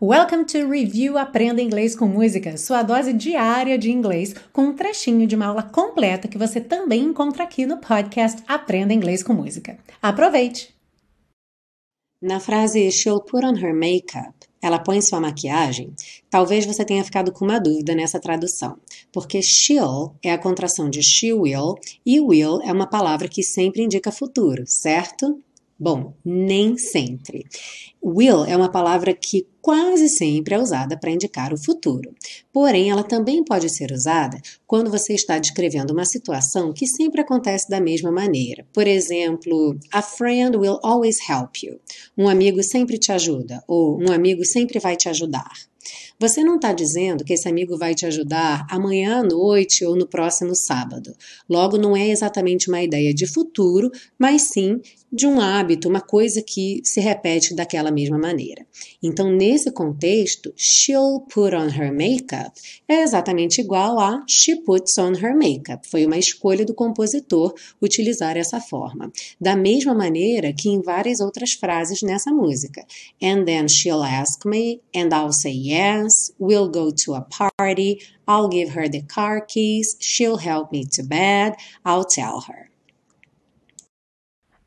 Welcome to Review Aprenda Inglês com Música, sua dose diária de inglês, com um trechinho de uma aula completa que você também encontra aqui no podcast Aprenda Inglês com Música. Aproveite! Na frase She'll put on her makeup, ela põe sua maquiagem, talvez você tenha ficado com uma dúvida nessa tradução, porque she'll é a contração de she will e will é uma palavra que sempre indica futuro, certo? Bom, nem sempre. Will é uma palavra que quase sempre é usada para indicar o futuro. Porém, ela também pode ser usada quando você está descrevendo uma situação que sempre acontece da mesma maneira. Por exemplo, a friend will always help you. Um amigo sempre te ajuda ou um amigo sempre vai te ajudar. Você não está dizendo que esse amigo vai te ajudar amanhã à noite ou no próximo sábado. Logo, não é exatamente uma ideia de futuro, mas sim de um hábito, uma coisa que se repete daquela mesma maneira. Então, nesse contexto, she'll put on her makeup é exatamente igual a she puts on her makeup. Foi uma escolha do compositor utilizar essa forma. Da mesma maneira que em várias outras frases nessa música. And then she'll ask me, and I'll say yes, we'll go to a party, I'll give her the car keys, she'll help me to bed, I'll tell her.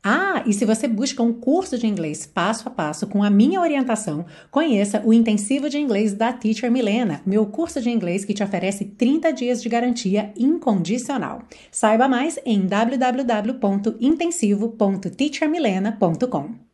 Ah, e se você busca um curso de inglês passo a passo com a minha orientação, conheça o Intensivo de Inglês da Teacher Milena, meu curso de inglês que te oferece 30 dias de garantia incondicional. Saiba mais em www.intensivo.teachermilena.com.